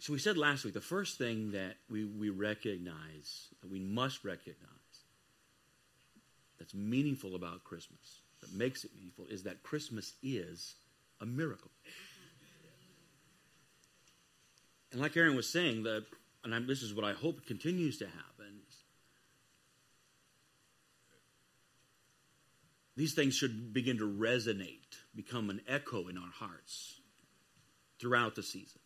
So we said last week the first thing that we, we recognize, that we must recognize, that's meaningful about Christmas, that makes it meaningful, is that Christmas is a miracle. And like Aaron was saying, the, and I'm, this is what I hope continues to happen. These things should begin to resonate, become an echo in our hearts throughout the season.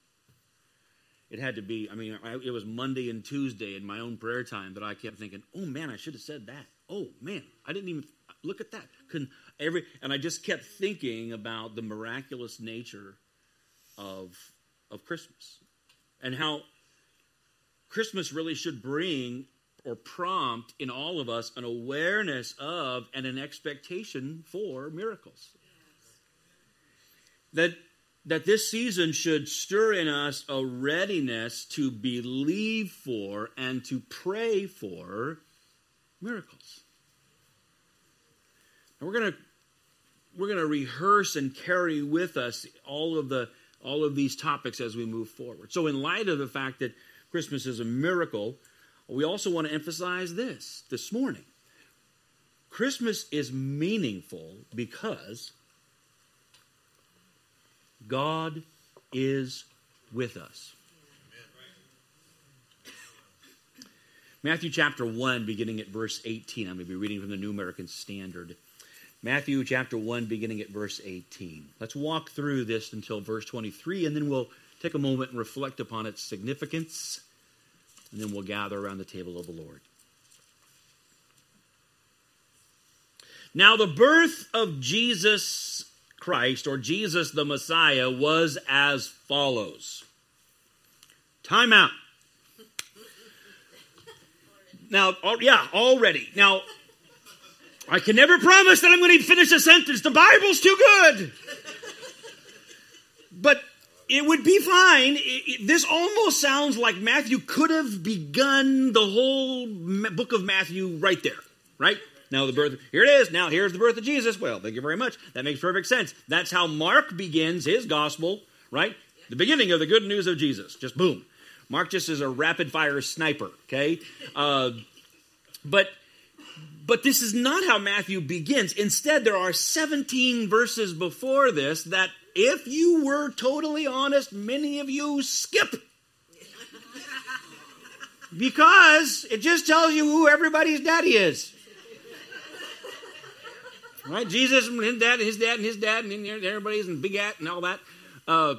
It had to be, I mean, I, it was Monday and Tuesday in my own prayer time that I kept thinking, oh man, I should have said that. Oh man, I didn't even look at that. Couldn't every, and I just kept thinking about the miraculous nature of, of Christmas and how Christmas really should bring or prompt in all of us an awareness of and an expectation for miracles. That that this season should stir in us a readiness to believe for and to pray for miracles. And we're going to we're going to rehearse and carry with us all of the all of these topics as we move forward. So in light of the fact that Christmas is a miracle, we also want to emphasize this this morning. Christmas is meaningful because God is with us. Matthew chapter 1, beginning at verse 18. I'm going to be reading from the New American Standard. Matthew chapter 1, beginning at verse 18. Let's walk through this until verse 23, and then we'll take a moment and reflect upon its significance, and then we'll gather around the table of the Lord. Now, the birth of Jesus Christ, or Jesus the Messiah, was as follows. Time out. Now, yeah, already. Now, I can never promise that I'm going to finish a sentence. The Bible's too good. But it would be fine. It, it, this almost sounds like Matthew could have begun the whole book of Matthew right there, right? Now the birth, here it is. Now here's the birth of Jesus. Well, thank you very much. That makes perfect sense. That's how Mark begins his gospel, right? The beginning of the good news of Jesus. Just boom. Mark just is a rapid fire sniper, okay? Uh, but but this is not how Matthew begins. Instead, there are 17 verses before this that, if you were totally honest, many of you skip. Because it just tells you who everybody's daddy is. Right? Jesus and his dad and his dad and his dad and everybody's and begat and all that. Uh,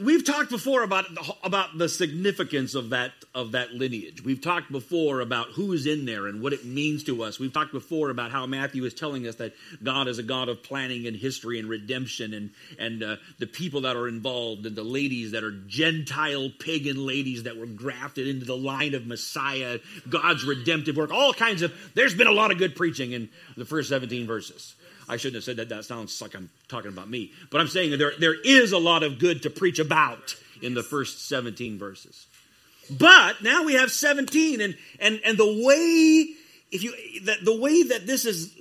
we've talked before about about the significance of that of that lineage. We've talked before about who's in there and what it means to us. We've talked before about how Matthew is telling us that God is a God of planning and history and redemption and and uh, the people that are involved and the ladies that are Gentile pagan ladies that were grafted into the line of Messiah, God's redemptive work, all kinds of. There's been a lot of good preaching in the first 17 verses. I shouldn't have said that. That sounds like I'm talking about me. But I'm saying there, there is a lot of good to preach about in the first 17 verses. But now we have 17, and and and the way if you that the way that this is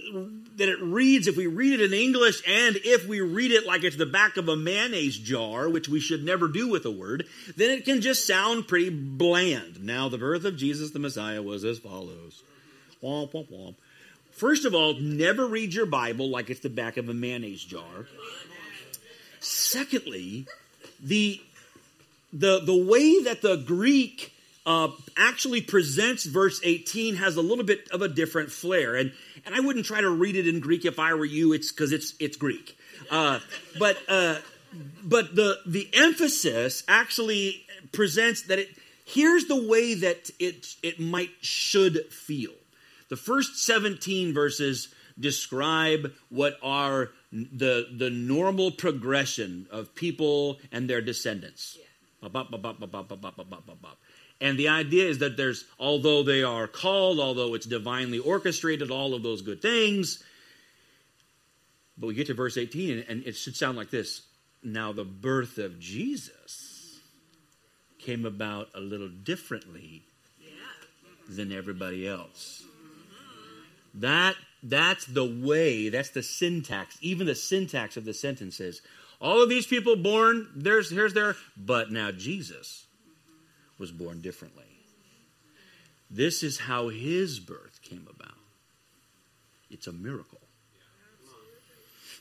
that it reads, if we read it in English and if we read it like it's the back of a mayonnaise jar, which we should never do with a word, then it can just sound pretty bland. Now the birth of Jesus the Messiah was as follows. Womp womp womp. First of all, never read your Bible like it's the back of a mayonnaise jar. Secondly, the the the way that the Greek uh, actually presents verse 18 has a little bit of a different flair, and and I wouldn't try to read it in Greek if I were you. It's because it's it's Greek, uh, but uh, but the the emphasis actually presents that it here's the way that it it might should feel. The first 17 verses describe what are the, the normal progression of people and their descendants. And the idea is that there's, although they are called, although it's divinely orchestrated, all of those good things, but we get to verse 18 and it should sound like this. Now, the birth of Jesus came about a little differently than everybody else. That that's the way, that's the syntax, even the syntax of the sentences All of these people born, there's here's their but now Jesus was born differently. This is how his birth came about. It's a miracle.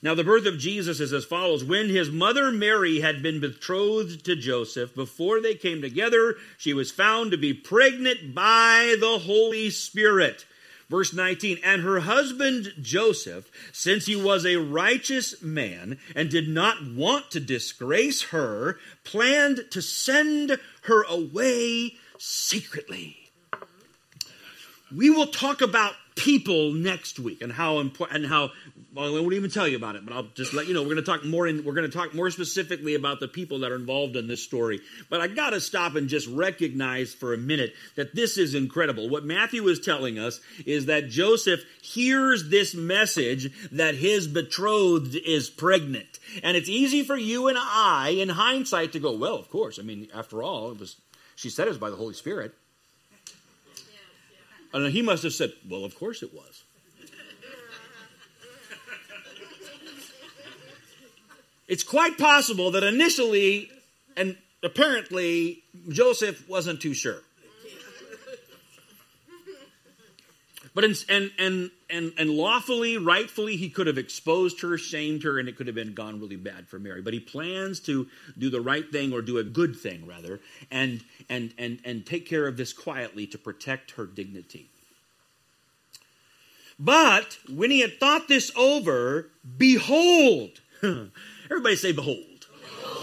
Now, the birth of Jesus is as follows. When his mother Mary had been betrothed to Joseph, before they came together, she was found to be pregnant by the Holy Spirit. Verse 19, and her husband Joseph, since he was a righteous man and did not want to disgrace her, planned to send her away secretly. We will talk about people next week and how important and how well, I won't even tell you about it, but I'll just let you know. We're going to talk more. In, we're going to talk more specifically about the people that are involved in this story. But I got to stop and just recognize for a minute that this is incredible. What Matthew is telling us is that Joseph hears this message that his betrothed is pregnant, and it's easy for you and I, in hindsight, to go, "Well, of course. I mean, after all, it was she said it was by the Holy Spirit." And he must have said, Well, of course it was. it's quite possible that initially and apparently Joseph wasn't too sure. But in, and, and, and, and lawfully, rightfully, he could have exposed her, shamed her, and it could have been gone really bad for Mary. But he plans to do the right thing or do a good thing, rather, and, and, and, and take care of this quietly to protect her dignity. But when he had thought this over, behold, everybody say, behold.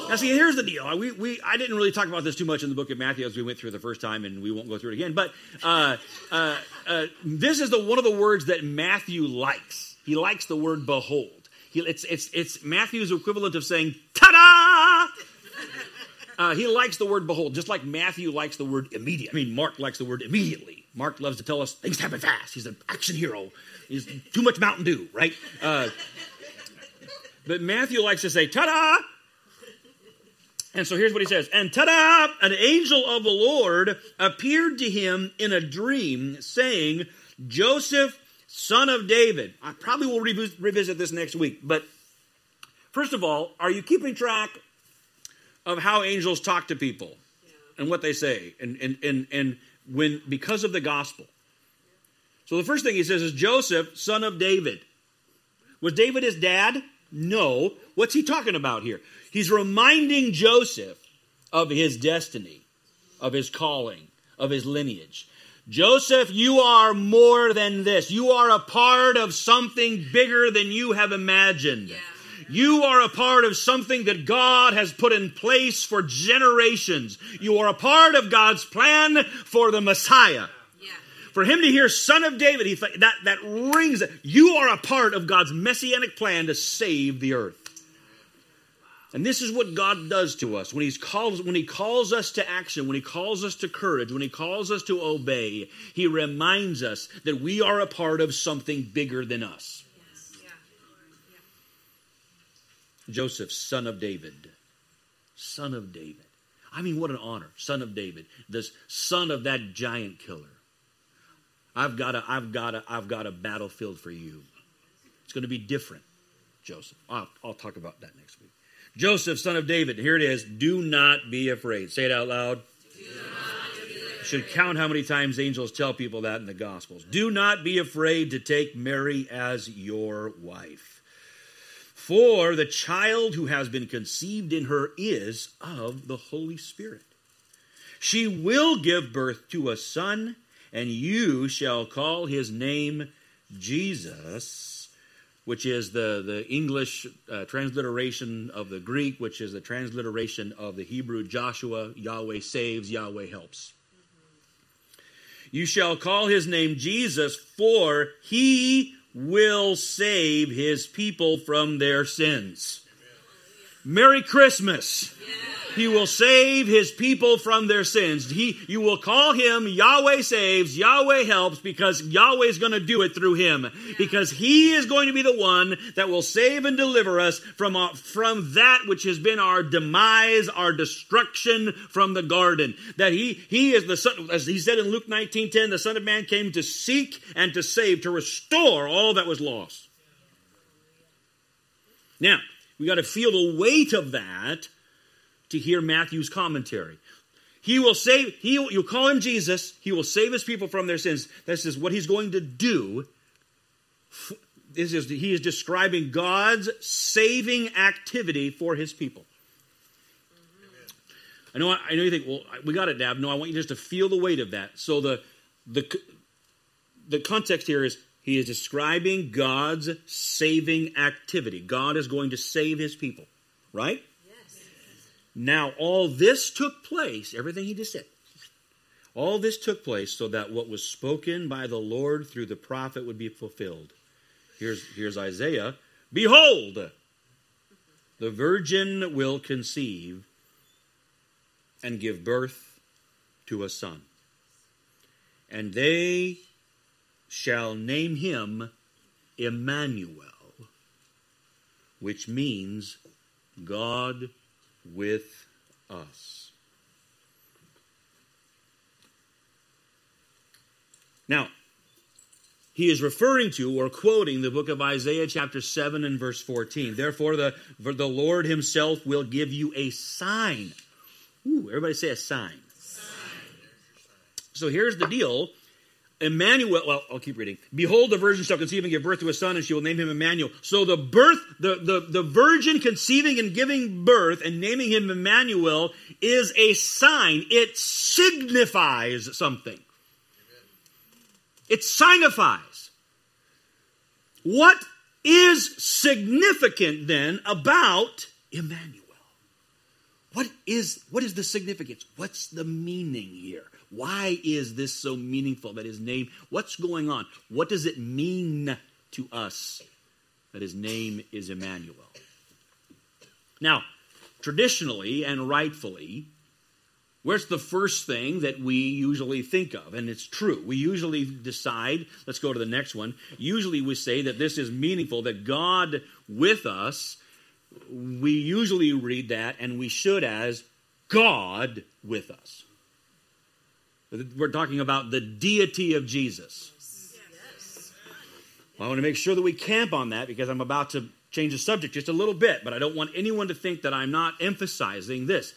Now, see, here's the deal. We, we, I didn't really talk about this too much in the book of Matthew as we went through the first time, and we won't go through it again. But uh, uh, uh, this is the one of the words that Matthew likes. He likes the word behold. He, it's, it's, it's Matthew's equivalent of saying, ta da! Uh, he likes the word behold, just like Matthew likes the word immediate. I mean, Mark likes the word immediately. Mark loves to tell us things happen fast. He's an action hero. He's too much Mountain Dew, right? Uh, but Matthew likes to say, ta da! And so here's what he says. And ta-da! An angel of the Lord appeared to him in a dream, saying, Joseph, son of David. I probably will re- revisit this next week. But first of all, are you keeping track of how angels talk to people yeah. and what they say? And, and, and, and when, because of the gospel. So the first thing he says is Joseph, son of David. Was David his dad? No. What's he talking about here? He's reminding Joseph of his destiny, of his calling, of his lineage. Joseph, you are more than this. You are a part of something bigger than you have imagined. Yeah. You are a part of something that God has put in place for generations. You are a part of God's plan for the Messiah. For him to hear son of David, he, that, that rings. You are a part of God's messianic plan to save the earth. And this is what God does to us when, he's calls, when He calls us to action, when He calls us to courage, when He calls us to obey. He reminds us that we are a part of something bigger than us. Joseph, son of David. Son of David. I mean, what an honor. Son of David. The son of that giant killer. I've got a, I've got a, I've got a battlefield for you. It's going to be different, Joseph. I'll, I'll talk about that next week. Joseph, son of David, here it is. Do not be afraid. Say it out loud. Should count how many times angels tell people that in the Gospels. Do not be afraid to take Mary as your wife. For the child who has been conceived in her is of the Holy Spirit. She will give birth to a son, and you shall call his name Jesus which is the, the English uh, transliteration of the Greek, which is the transliteration of the Hebrew Joshua, Yahweh saves, Yahweh helps. You shall call his name Jesus, for he will save his people from their sins. Merry Christmas. He will save his people from their sins. He, you will call him Yahweh saves, Yahweh helps, because Yahweh is going to do it through him. Because he is going to be the one that will save and deliver us from, uh, from that which has been our demise, our destruction from the garden. That he, he is the son, as he said in Luke 19 10, the Son of Man came to seek and to save, to restore all that was lost. Now, We got to feel the weight of that to hear Matthew's commentary. He will save, he, you call him Jesus, he will save his people from their sins. This is what he's going to do. This is, he is describing God's saving activity for his people. I know, I know you think, well, we got it, Dab. No, I want you just to feel the weight of that. So the, the, the context here is he is describing God's saving activity. God is going to save his people, right? Yes. Now, all this took place, everything he just said, all this took place so that what was spoken by the Lord through the prophet would be fulfilled. Here's, here's Isaiah Behold, the virgin will conceive and give birth to a son. And they shall name him Emmanuel, which means God with us. Now, he is referring to or quoting the book of Isaiah, chapter 7 and verse 14. Therefore, the, the Lord himself will give you a sign. Ooh, everybody say a sign. sign. So here's the deal Emmanuel, well, I'll keep reading. Behold, the virgin shall conceive and give birth to a son, and she will name him Emmanuel. So the birth, the, the, the virgin conceiving and giving birth and naming him Emmanuel is a sign. It signifies something. It signifies. What is significant then about Emmanuel? What is, what is the significance? What's the meaning here? Why is this so meaningful that his name, what's going on? What does it mean to us that his name is Emmanuel? Now, traditionally and rightfully, where's the first thing that we usually think of? And it's true. We usually decide, let's go to the next one. Usually we say that this is meaningful, that God with us, we usually read that and we should as God with us. We're talking about the deity of Jesus. Well, I want to make sure that we camp on that because I'm about to change the subject just a little bit, but I don't want anyone to think that I'm not emphasizing this.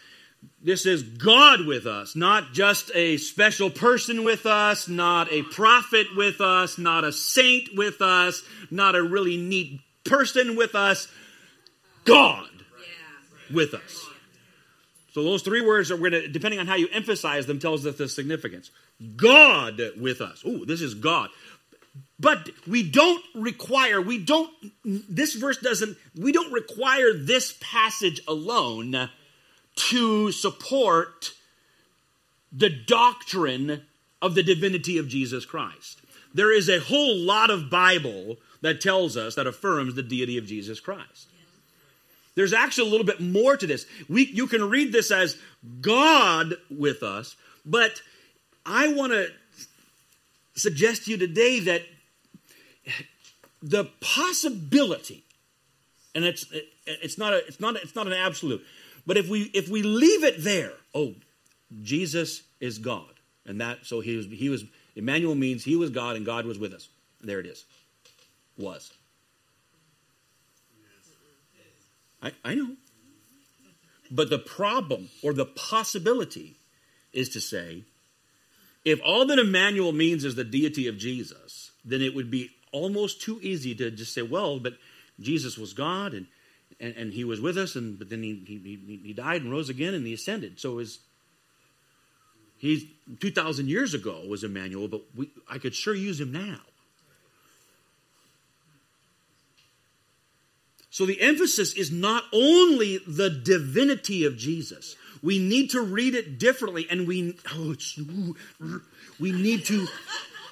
This is God with us, not just a special person with us, not a prophet with us, not a saint with us, not a really neat person with us. God with us. So those three words are going to, depending on how you emphasize them, tells us the significance. God with us. Oh, this is God. But we don't require, we don't, this verse doesn't, we don't require this passage alone to support the doctrine of the divinity of Jesus Christ. There is a whole lot of Bible that tells us, that affirms the deity of Jesus Christ. There's actually a little bit more to this. We, you can read this as God with us, but I want to suggest to you today that the possibility, and it's it's not a, it's not it's not an absolute, but if we if we leave it there, oh, Jesus is God, and that so he was he was Emmanuel means he was God and God was with us. There it is, was. I, I know. But the problem or the possibility is to say, if all that Emmanuel means is the deity of Jesus, then it would be almost too easy to just say, well, but Jesus was God and, and, and he was with us, and but then he, he, he died and rose again and he ascended. So is he's 2,000 years ago was Emmanuel, but we, I could sure use him now. So the emphasis is not only the divinity of Jesus. We need to read it differently, and we oh, we need to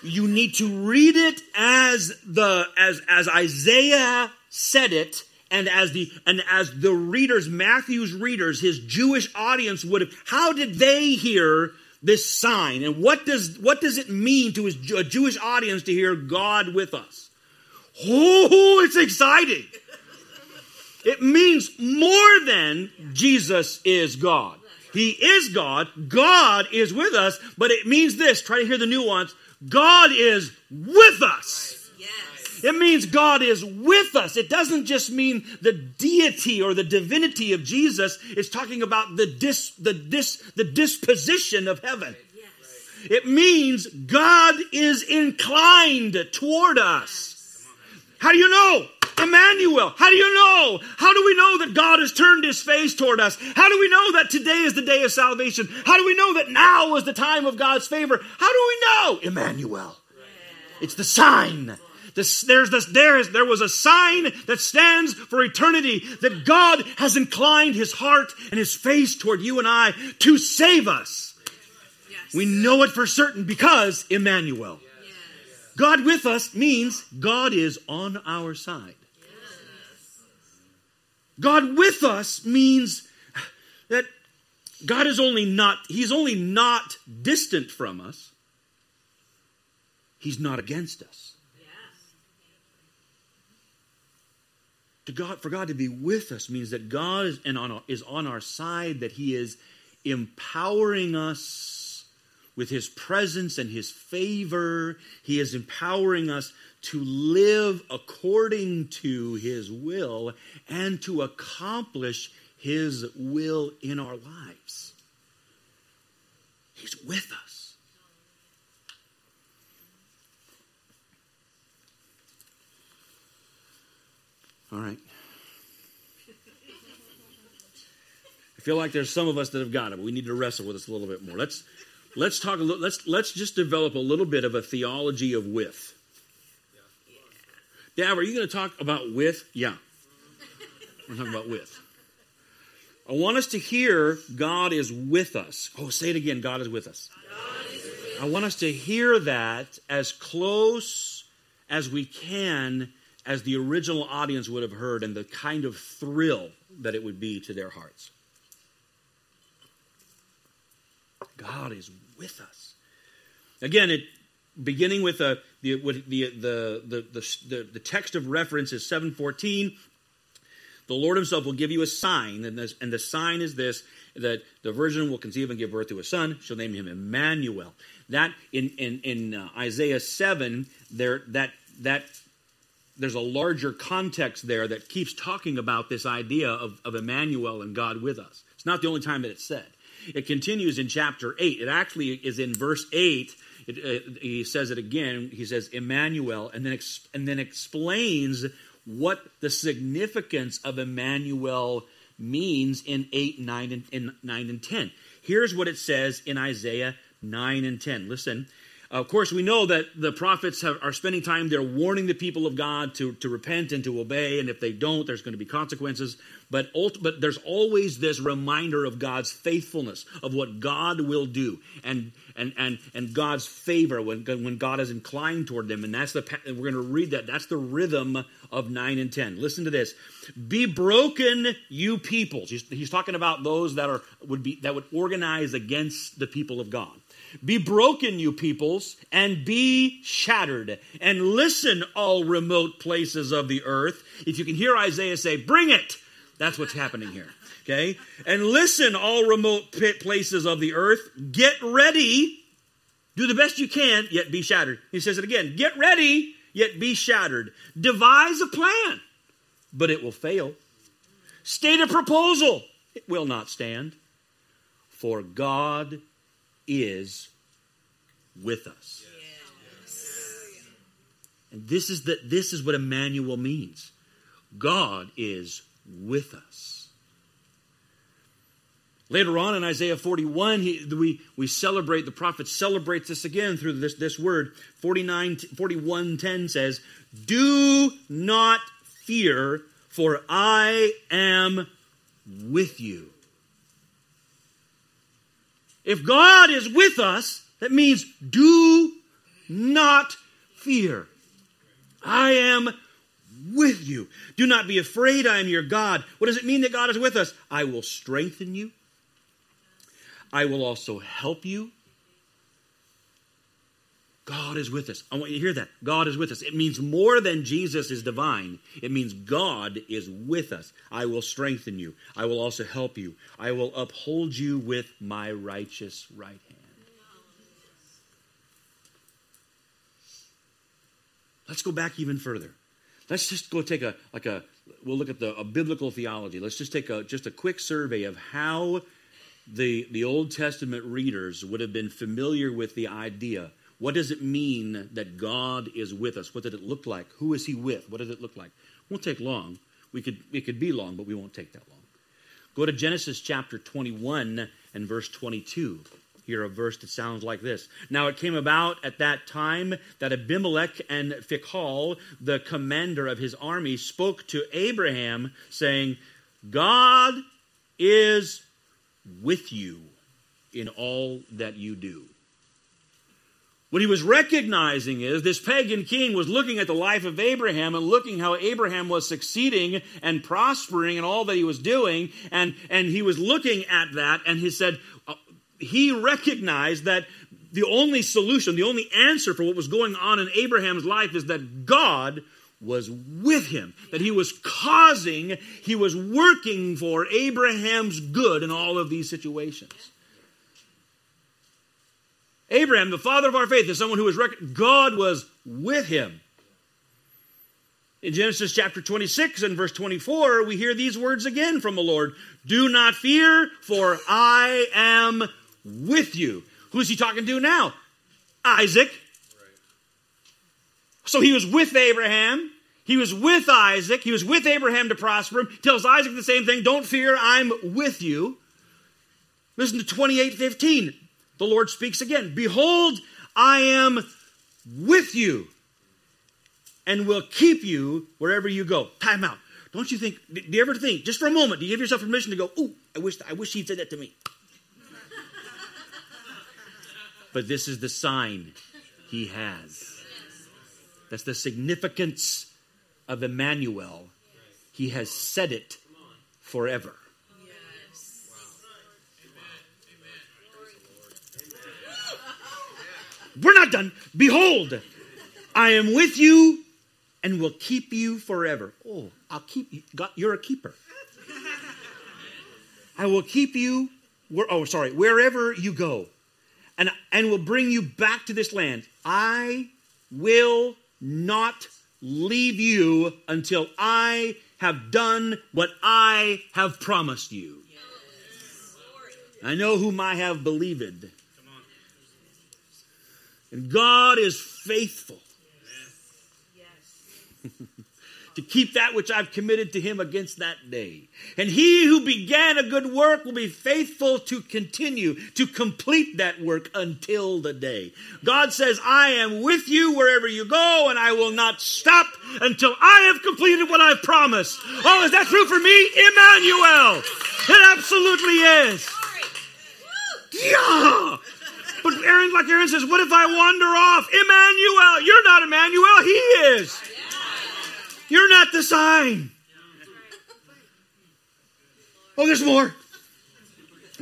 you need to read it as the as as Isaiah said it, and as the and as the readers, Matthew's readers, his Jewish audience would have. How did they hear this sign, and what does what does it mean to his a Jewish audience to hear God with us? Oh, it's exciting. It means more than Jesus is God. He is God. God is with us, but it means this. Try to hear the nuance. God is with us. It means God is with us. It doesn't just mean the deity or the divinity of Jesus. It's talking about the dis, the dis, the disposition of heaven. It means God is inclined toward us. How do you know? Emmanuel. How do you know? How do we know that God has turned his face toward us? How do we know that today is the day of salvation? How do we know that now is the time of God's favor? How do we know? Emmanuel. It's the sign. This, there's this, there, is, there was a sign that stands for eternity that God has inclined his heart and his face toward you and I to save us. Yes. We know it for certain because Emmanuel. Yes. God with us means God is on our side. God with us means that God is only not, He's only not distant from us, He's not against us. To God, for God to be with us means that God is, and on, is on our side, that He is empowering us with His presence and His favor. He is empowering us to live according to His will and to accomplish His will in our lives. He's with us. All right. I feel like there's some of us that have got it, but we need to wrestle with this a little bit more. Let's let's talk a little, let's let's just develop a little bit of a theology of with. Dad, are you going to talk about with? Yeah. We're talking about with. I want us to hear God is with us. Oh, say it again God is with us. I want us to hear that as close as we can as the original audience would have heard and the kind of thrill that it would be to their hearts. God is with us. Again, it beginning with a, the, the, the, the, the, text of reference is 714 the Lord Himself will give you a sign, and, this, and the sign is this: that the virgin will conceive and give birth to a son. She'll name him Emmanuel. That in in, in uh, Isaiah seven, there that that there's a larger context there that keeps talking about this idea of, of Emmanuel and God with us. It's not the only time that it's said. It continues in chapter 8. It actually is in verse 8. It, uh, he says it again. He says Emmanuel, and then, and then explains what the significance of Emmanuel means in 8, 9, and, in 9 and 10. Here's what it says in Isaiah 9 and 10. Listen. Of course, we know that the prophets have, are spending time there warning the people of God to, to repent and to obey, and if they don't, there's going to be consequences. But, but there's always this reminder of God's faithfulness, of what God will do, and, and, and, and God's favor when, when God is inclined toward them. And that's the, we're going to read that. That's the rhythm of 9 and 10. Listen to this. Be broken, you peoples. He's, he's talking about those that are would be that would organize against the people of God. Be broken, you peoples, and be shattered. And listen, all remote places of the earth. If you can hear Isaiah say, Bring it, that's what's happening here. Okay? And listen, all remote places of the earth. Get ready. Do the best you can, yet be shattered. He says it again. Get ready yet be shattered. Devise a plan, but it will fail. State a proposal, it will not stand. For God is with us. And this is, the, this is what Emmanuel means God is with us. Later on in Isaiah 41, he, we, we celebrate, the prophet celebrates this again through this, this word. 49, 41 10 says, Do not fear, for I am with you. If God is with us, that means do not fear. I am with you. Do not be afraid, I am your God. What does it mean that God is with us? I will strengthen you. I will also help you. God is with us. I want you to hear that. God is with us. It means more than Jesus is divine. It means God is with us. I will strengthen you. I will also help you. I will uphold you with my righteous right hand. Let's go back even further. Let's just go take a like a we'll look at the a biblical theology. Let's just take a just a quick survey of how the the Old Testament readers would have been familiar with the idea. What does it mean that God is with us? What did it look like? Who is he with? What does it look like? Won't take long. We could it could be long, but we won't take that long. Go to Genesis chapter 21 and verse 22 Here, a verse that sounds like this. Now it came about at that time that Abimelech and Phicol, the commander of his army, spoke to Abraham, saying, God is with you in all that you do. What he was recognizing is this pagan king was looking at the life of Abraham and looking how Abraham was succeeding and prospering and all that he was doing. And, and he was looking at that and he said, uh, he recognized that the only solution, the only answer for what was going on in Abraham's life is that God was with him, that he was causing, he was working for Abraham's good in all of these situations. Abraham, the father of our faith, is someone who was, rec- God was with him. In Genesis chapter 26 and verse 24, we hear these words again from the Lord Do not fear, for I am with you. Who's he talking to now? Isaac. So he was with Abraham. He was with Isaac. He was with Abraham to prosper him. Tells Isaac the same thing. Don't fear, I'm with you. Listen to 28 15. The Lord speaks again. Behold, I am with you and will keep you wherever you go. Time out. Don't you think, do you ever think, just for a moment, do you give yourself permission to go, ooh, I wish, I wish he'd said that to me? but this is the sign he has. That's the significance of Emmanuel. He has said it forever. We're not done. Behold, I am with you and will keep you forever. Oh, I'll keep you. God, you're a keeper. I will keep you. Where, oh, sorry. Wherever you go and, and will bring you back to this land. I will not leave you until I have done what I have promised you. I know whom I have believed. And God is faithful. Yes. to keep that which I've committed to him against that day. And he who began a good work will be faithful to continue, to complete that work until the day. God says, I am with you wherever you go, and I will not stop until I have completed what I've promised. Oh, is that true for me? Emmanuel. It absolutely is. Yeah. But Aaron, like Aaron says, what if I wander off? Emmanuel, you're not Emmanuel, he is. You're not the sign. Oh, there's more.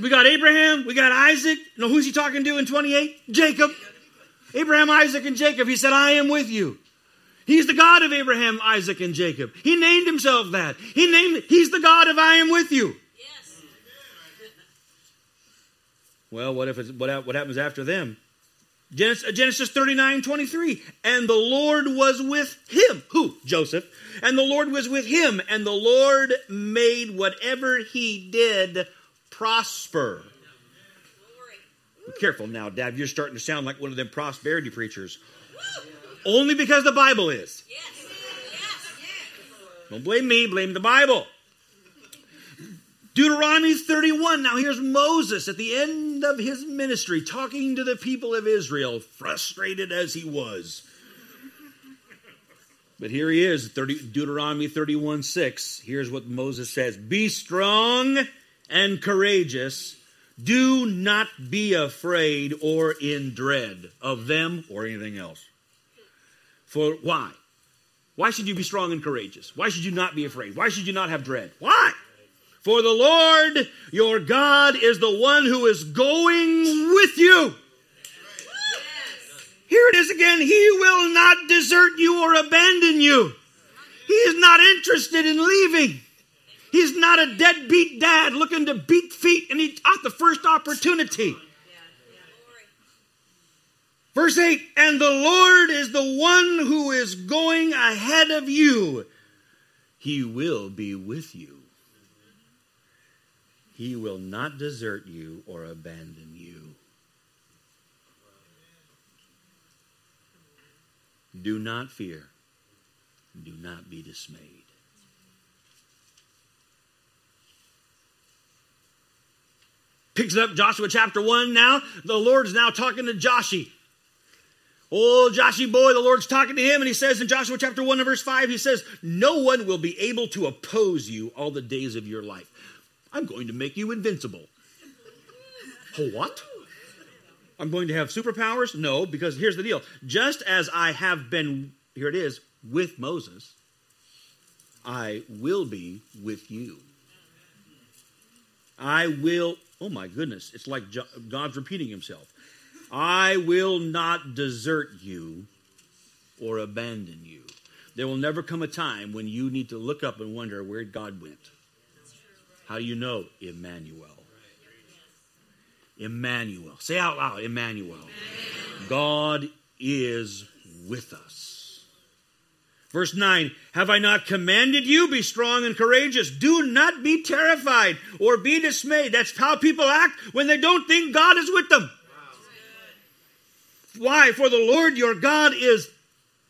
We got Abraham, we got Isaac. Know who's he talking to in 28? Jacob. Abraham, Isaac, and Jacob. He said, I am with you. He's the God of Abraham, Isaac, and Jacob. He named himself that. He named He's the God of I am with you. Yes. Well, what if it's, what, what happens after them? Genesis, uh, Genesis 39, 23. And the Lord was with him. Who? Joseph. And the Lord was with him, and the Lord made whatever he did prosper. Be careful now, Dad. You're starting to sound like one of them prosperity preachers. Only because the Bible is. Don't blame me, blame the Bible. Deuteronomy 31. Now here's Moses at the end of his ministry talking to the people of Israel, frustrated as he was. But here he is, 30, Deuteronomy 31 6. Here's what Moses says Be strong and courageous. Do not be afraid or in dread of them or anything else. For why? Why should you be strong and courageous? Why should you not be afraid? Why should you not have dread? Why? For the Lord your God is the one who is going with you. Here it is again. He will not desert you or abandon you. He is not interested in leaving. He's not a deadbeat dad looking to beat feet and he at the first opportunity. Verse 8 And the Lord is the one who is going ahead of you, He will be with you. He will not desert you or abandon you. Do not fear. Do not be dismayed. Picks up Joshua chapter 1 now. The Lord's now talking to Joshi. Oh, Joshi boy, the Lord's talking to him, and he says in Joshua chapter 1 and verse 5, he says, No one will be able to oppose you all the days of your life. I'm going to make you invincible. what? I'm going to have superpowers? No, because here's the deal. Just as I have been, here it is, with Moses, I will be with you. I will, oh my goodness, it's like God's repeating himself. I will not desert you or abandon you. There will never come a time when you need to look up and wonder where God went. How do you know? Emmanuel. Emmanuel. Say out loud, Emmanuel. God is with us. Verse 9 Have I not commanded you? Be strong and courageous. Do not be terrified or be dismayed. That's how people act when they don't think God is with them. Why? For the Lord your God is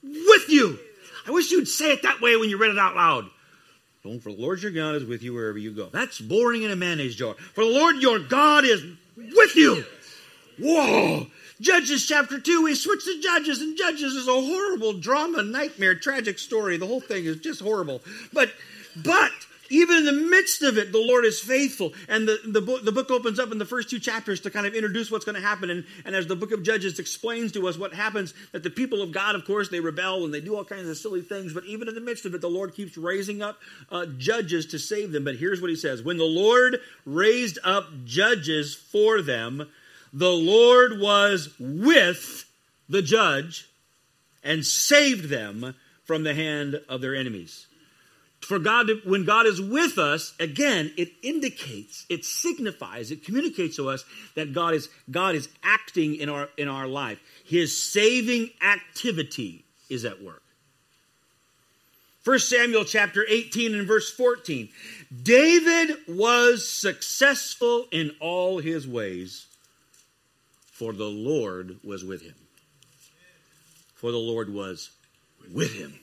with you. I wish you'd say it that way when you read it out loud. Don't for the Lord your God is with you wherever you go. That's boring in a mayonnaise jar. For the Lord your God is with you. Whoa. Judges chapter 2, we switch to Judges, and Judges is a horrible drama, nightmare, tragic story. The whole thing is just horrible. But, but, even in the midst of it, the Lord is faithful. And the, the, book, the book opens up in the first two chapters to kind of introduce what's going to happen. And, and as the book of Judges explains to us what happens, that the people of God, of course, they rebel and they do all kinds of silly things. But even in the midst of it, the Lord keeps raising up uh, judges to save them. But here's what he says When the Lord raised up judges for them, the Lord was with the judge and saved them from the hand of their enemies for God, to, when God is with us, again, it indicates, it signifies, it communicates to us that God is, God is acting in our, in our life. His saving activity is at work. 1 Samuel chapter 18 and verse 14. David was successful in all his ways, for the Lord was with him. For the Lord was with him.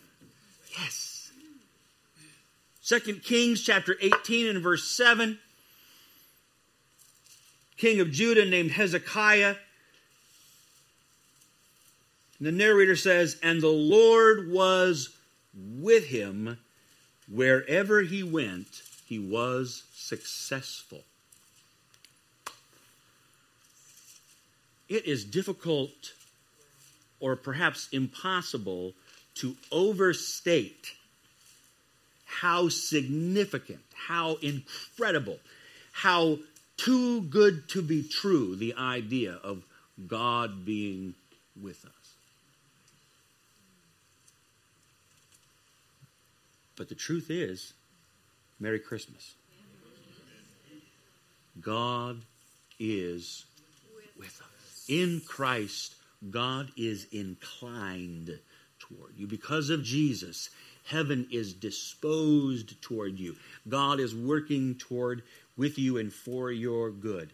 Yes. Second Kings chapter 18 and verse 7. King of Judah named Hezekiah. And the narrator says, And the Lord was with him wherever he went, he was successful. It is difficult or perhaps impossible to overstate how significant, how incredible, how too good to be true the idea of God being with us. But the truth is, Merry Christmas. God is with us. In Christ, God is inclined toward you. Because of Jesus, heaven is disposed toward you. God is working toward with you and for your good.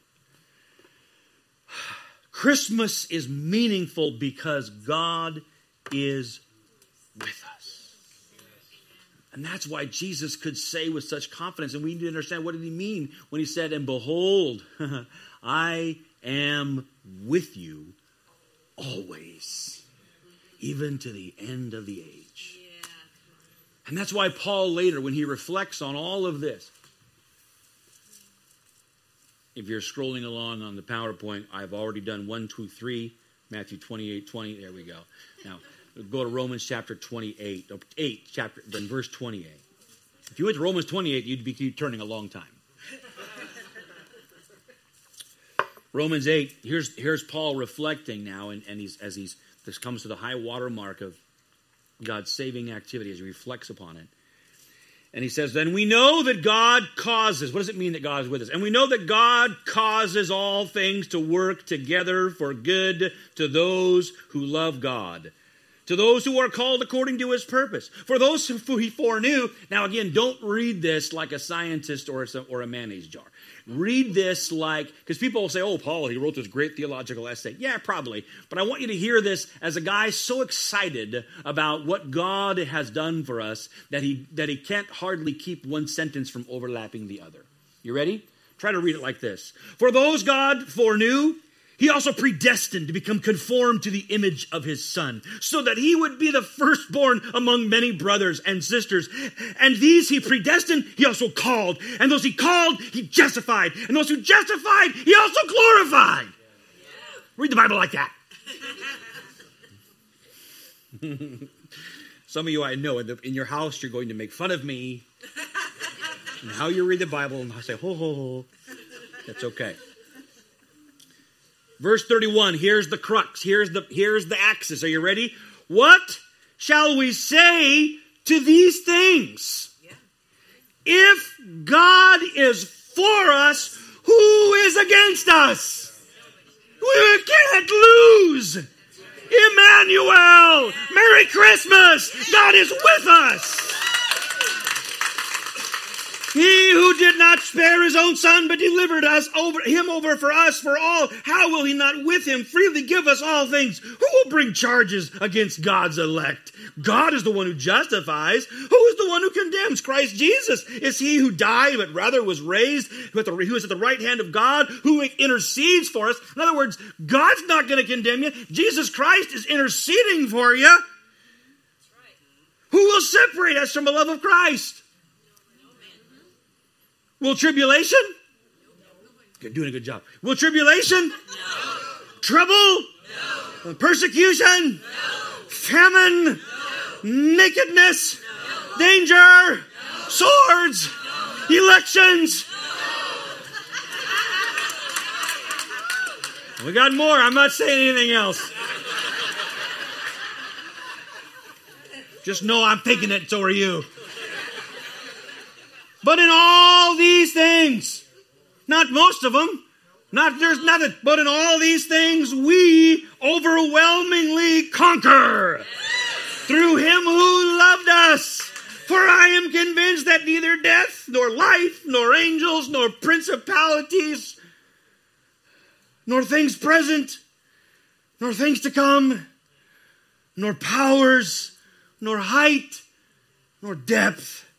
Christmas is meaningful because God is with us. And that's why Jesus could say with such confidence, and we need to understand what did he mean when he said, And behold, I am with you always, even to the end of the age. And that's why Paul later, when he reflects on all of this, if you're scrolling along on the PowerPoint, I've already done 1, 2, 3, Matthew 28, 20. There we go. Now, go to Romans chapter 28, 8, chapter, then verse 28. If you went to Romans 28, you'd be turning a long time. Romans 8, here's, here's Paul reflecting now, and, and he's, as he's, this comes to the high water mark of God's saving activity as he reflects upon it. And he says, Then we know that God causes, what does it mean that God is with us? And we know that God causes all things to work together for good to those who love God, to those who are called according to his purpose. For those who he foreknew, now again, don't read this like a scientist or a, or a mayonnaise jar. Read this like, because people will say, oh, Paul, he wrote this great theological essay. Yeah, probably. But I want you to hear this as a guy so excited about what God has done for us that he, that he can't hardly keep one sentence from overlapping the other. You ready? Try to read it like this For those God foreknew, he also predestined to become conformed to the image of his son, so that he would be the firstborn among many brothers and sisters. And these he predestined, he also called. And those he called, he justified. And those who justified, he also glorified. Read the Bible like that. Some of you I know in, your house, you're going to make fun of me and how you read the Bible, and I say, ho, ho, ho. That's okay. Verse 31, here's the crux. Here's the, here's the axis. Are you ready? What shall we say to these things? Yeah. If God is for us, who is against us? We can't lose. Emmanuel, Merry Christmas. God is with us. He who did not spare his own son, but delivered us over him over for us for all, how will he not with him freely give us all things? Who will bring charges against God's elect? God is the one who justifies. Who is the one who condemns? Christ Jesus is he who died, but rather was raised, who is at the right hand of God, who intercedes for us. In other words, God's not going to condemn you. Jesus Christ is interceding for you. Who will separate us from the love of Christ? Will tribulation? You're doing a good job. Will tribulation? No. Trouble? No. Persecution? No. Famine? Nakedness? Danger? Swords? Elections? We got more. I'm not saying anything else. Just know I'm thinking it, so are you. But in all these things, not most of them, not there's nothing, but in all these things we overwhelmingly conquer through him who loved us. For I am convinced that neither death, nor life, nor angels, nor principalities, nor things present, nor things to come, nor powers, nor height, nor depth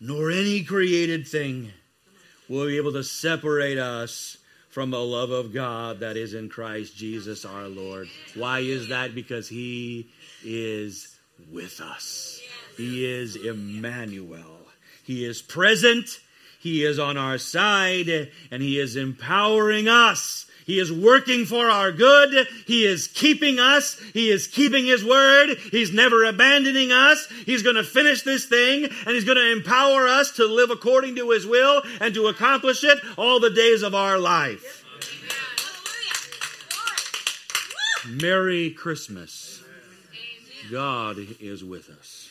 nor any created thing will be able to separate us from the love of God that is in Christ Jesus our Lord. Why is that? Because He is with us. He is Emmanuel. He is present. He is on our side and He is empowering us he is working for our good. He is keeping us. He is keeping His word. He's never abandoning us. He's going to finish this thing and He's going to empower us to live according to His will and to accomplish it all the days of our life. Merry Christmas. God is with us.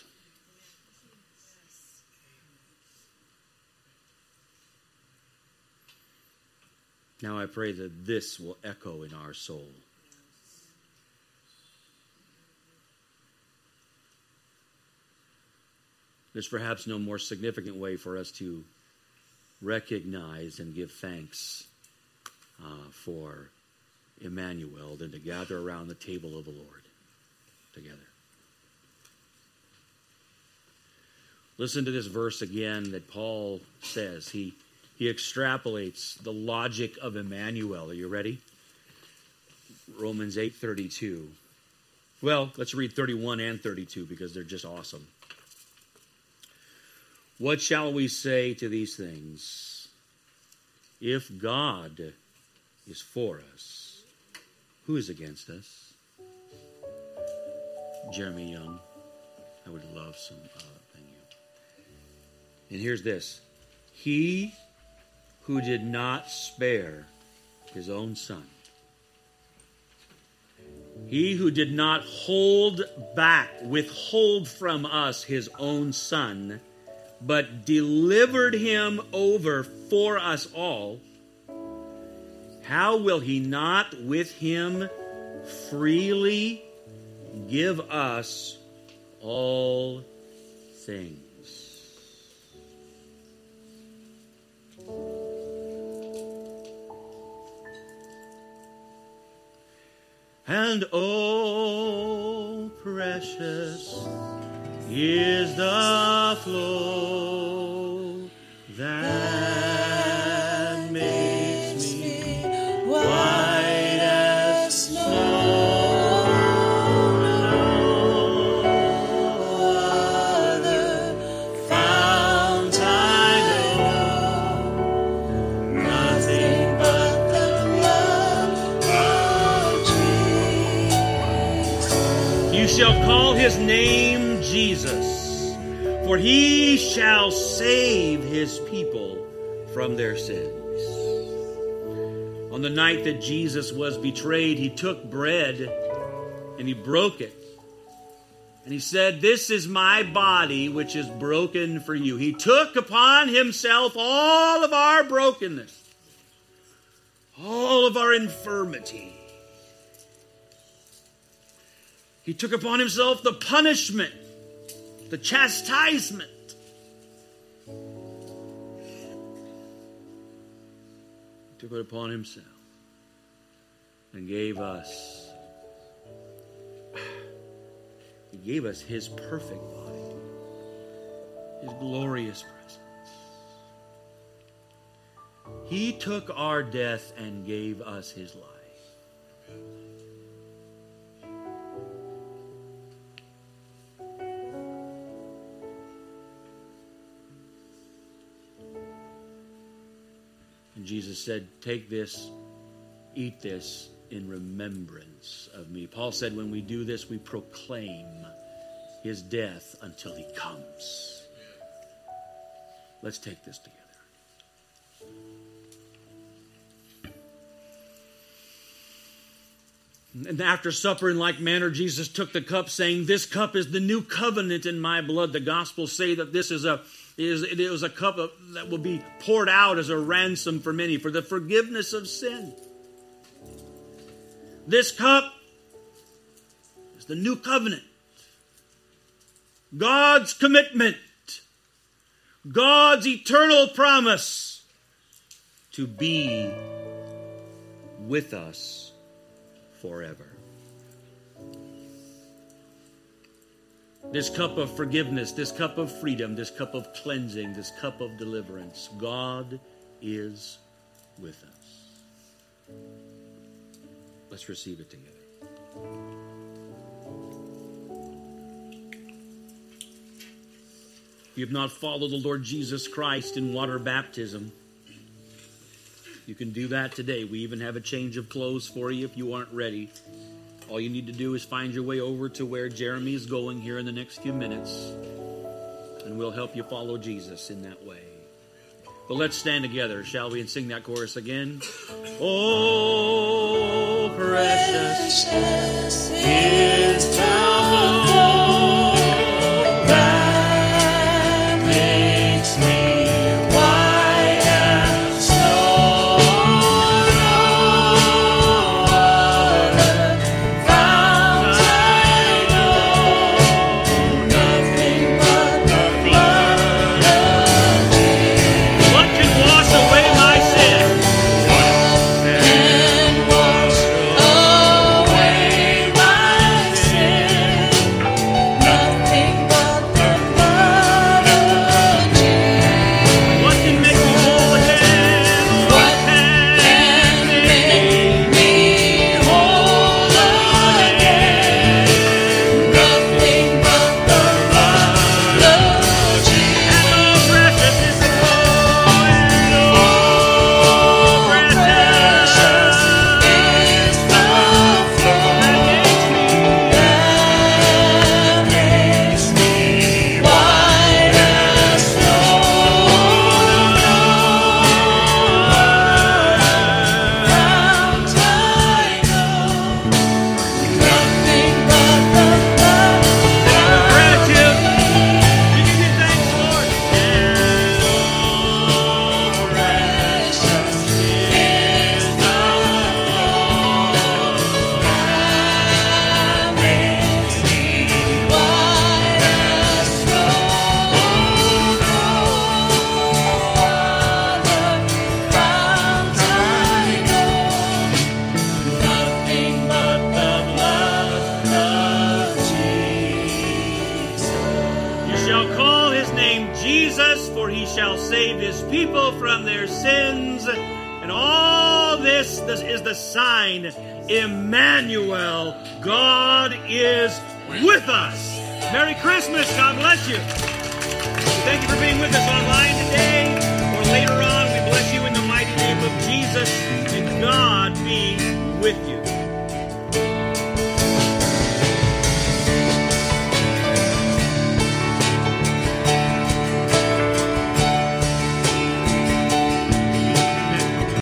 Now I pray that this will echo in our soul. There's perhaps no more significant way for us to recognize and give thanks uh, for Emmanuel than to gather around the table of the Lord together. Listen to this verse again that Paul says. He he extrapolates the logic of Emmanuel. Are you ready? Romans 8:32. Well, let's read 31 and 32 because they're just awesome. What shall we say to these things? If God is for us, who is against us? Jeremy Young. I would love some. Uh, thank you. And here's this He who did not spare his own son. He who did not hold back, withhold from us his own son, but delivered him over for us all, how will he not with him freely give us all things? And oh, precious is the flow that his name Jesus, for he shall save his people from their sins. On the night that Jesus was betrayed, he took bread and he broke it. And he said, This is my body, which is broken for you. He took upon himself all of our brokenness, all of our infirmity. He took upon himself the punishment, the chastisement. He took it upon himself and gave us he gave us his perfect body, his glorious presence. He took our death and gave us his life. Jesus said, Take this, eat this in remembrance of me. Paul said, When we do this, we proclaim his death until he comes. Let's take this together. And after supper, in like manner, Jesus took the cup, saying, This cup is the new covenant in my blood. The Gospels say that this is a is it is a cup of, that will be poured out as a ransom for many for the forgiveness of sin. This cup is the new covenant. God's commitment, God's eternal promise to be with us forever. This cup of forgiveness, this cup of freedom, this cup of cleansing, this cup of deliverance, God is with us. Let's receive it together. If you have not followed the Lord Jesus Christ in water baptism, you can do that today. We even have a change of clothes for you if you aren't ready. All you need to do is find your way over to where Jeremy is going here in the next few minutes, and we'll help you follow Jesus in that way. But let's stand together, shall we, and sing that chorus again? Oh, precious is the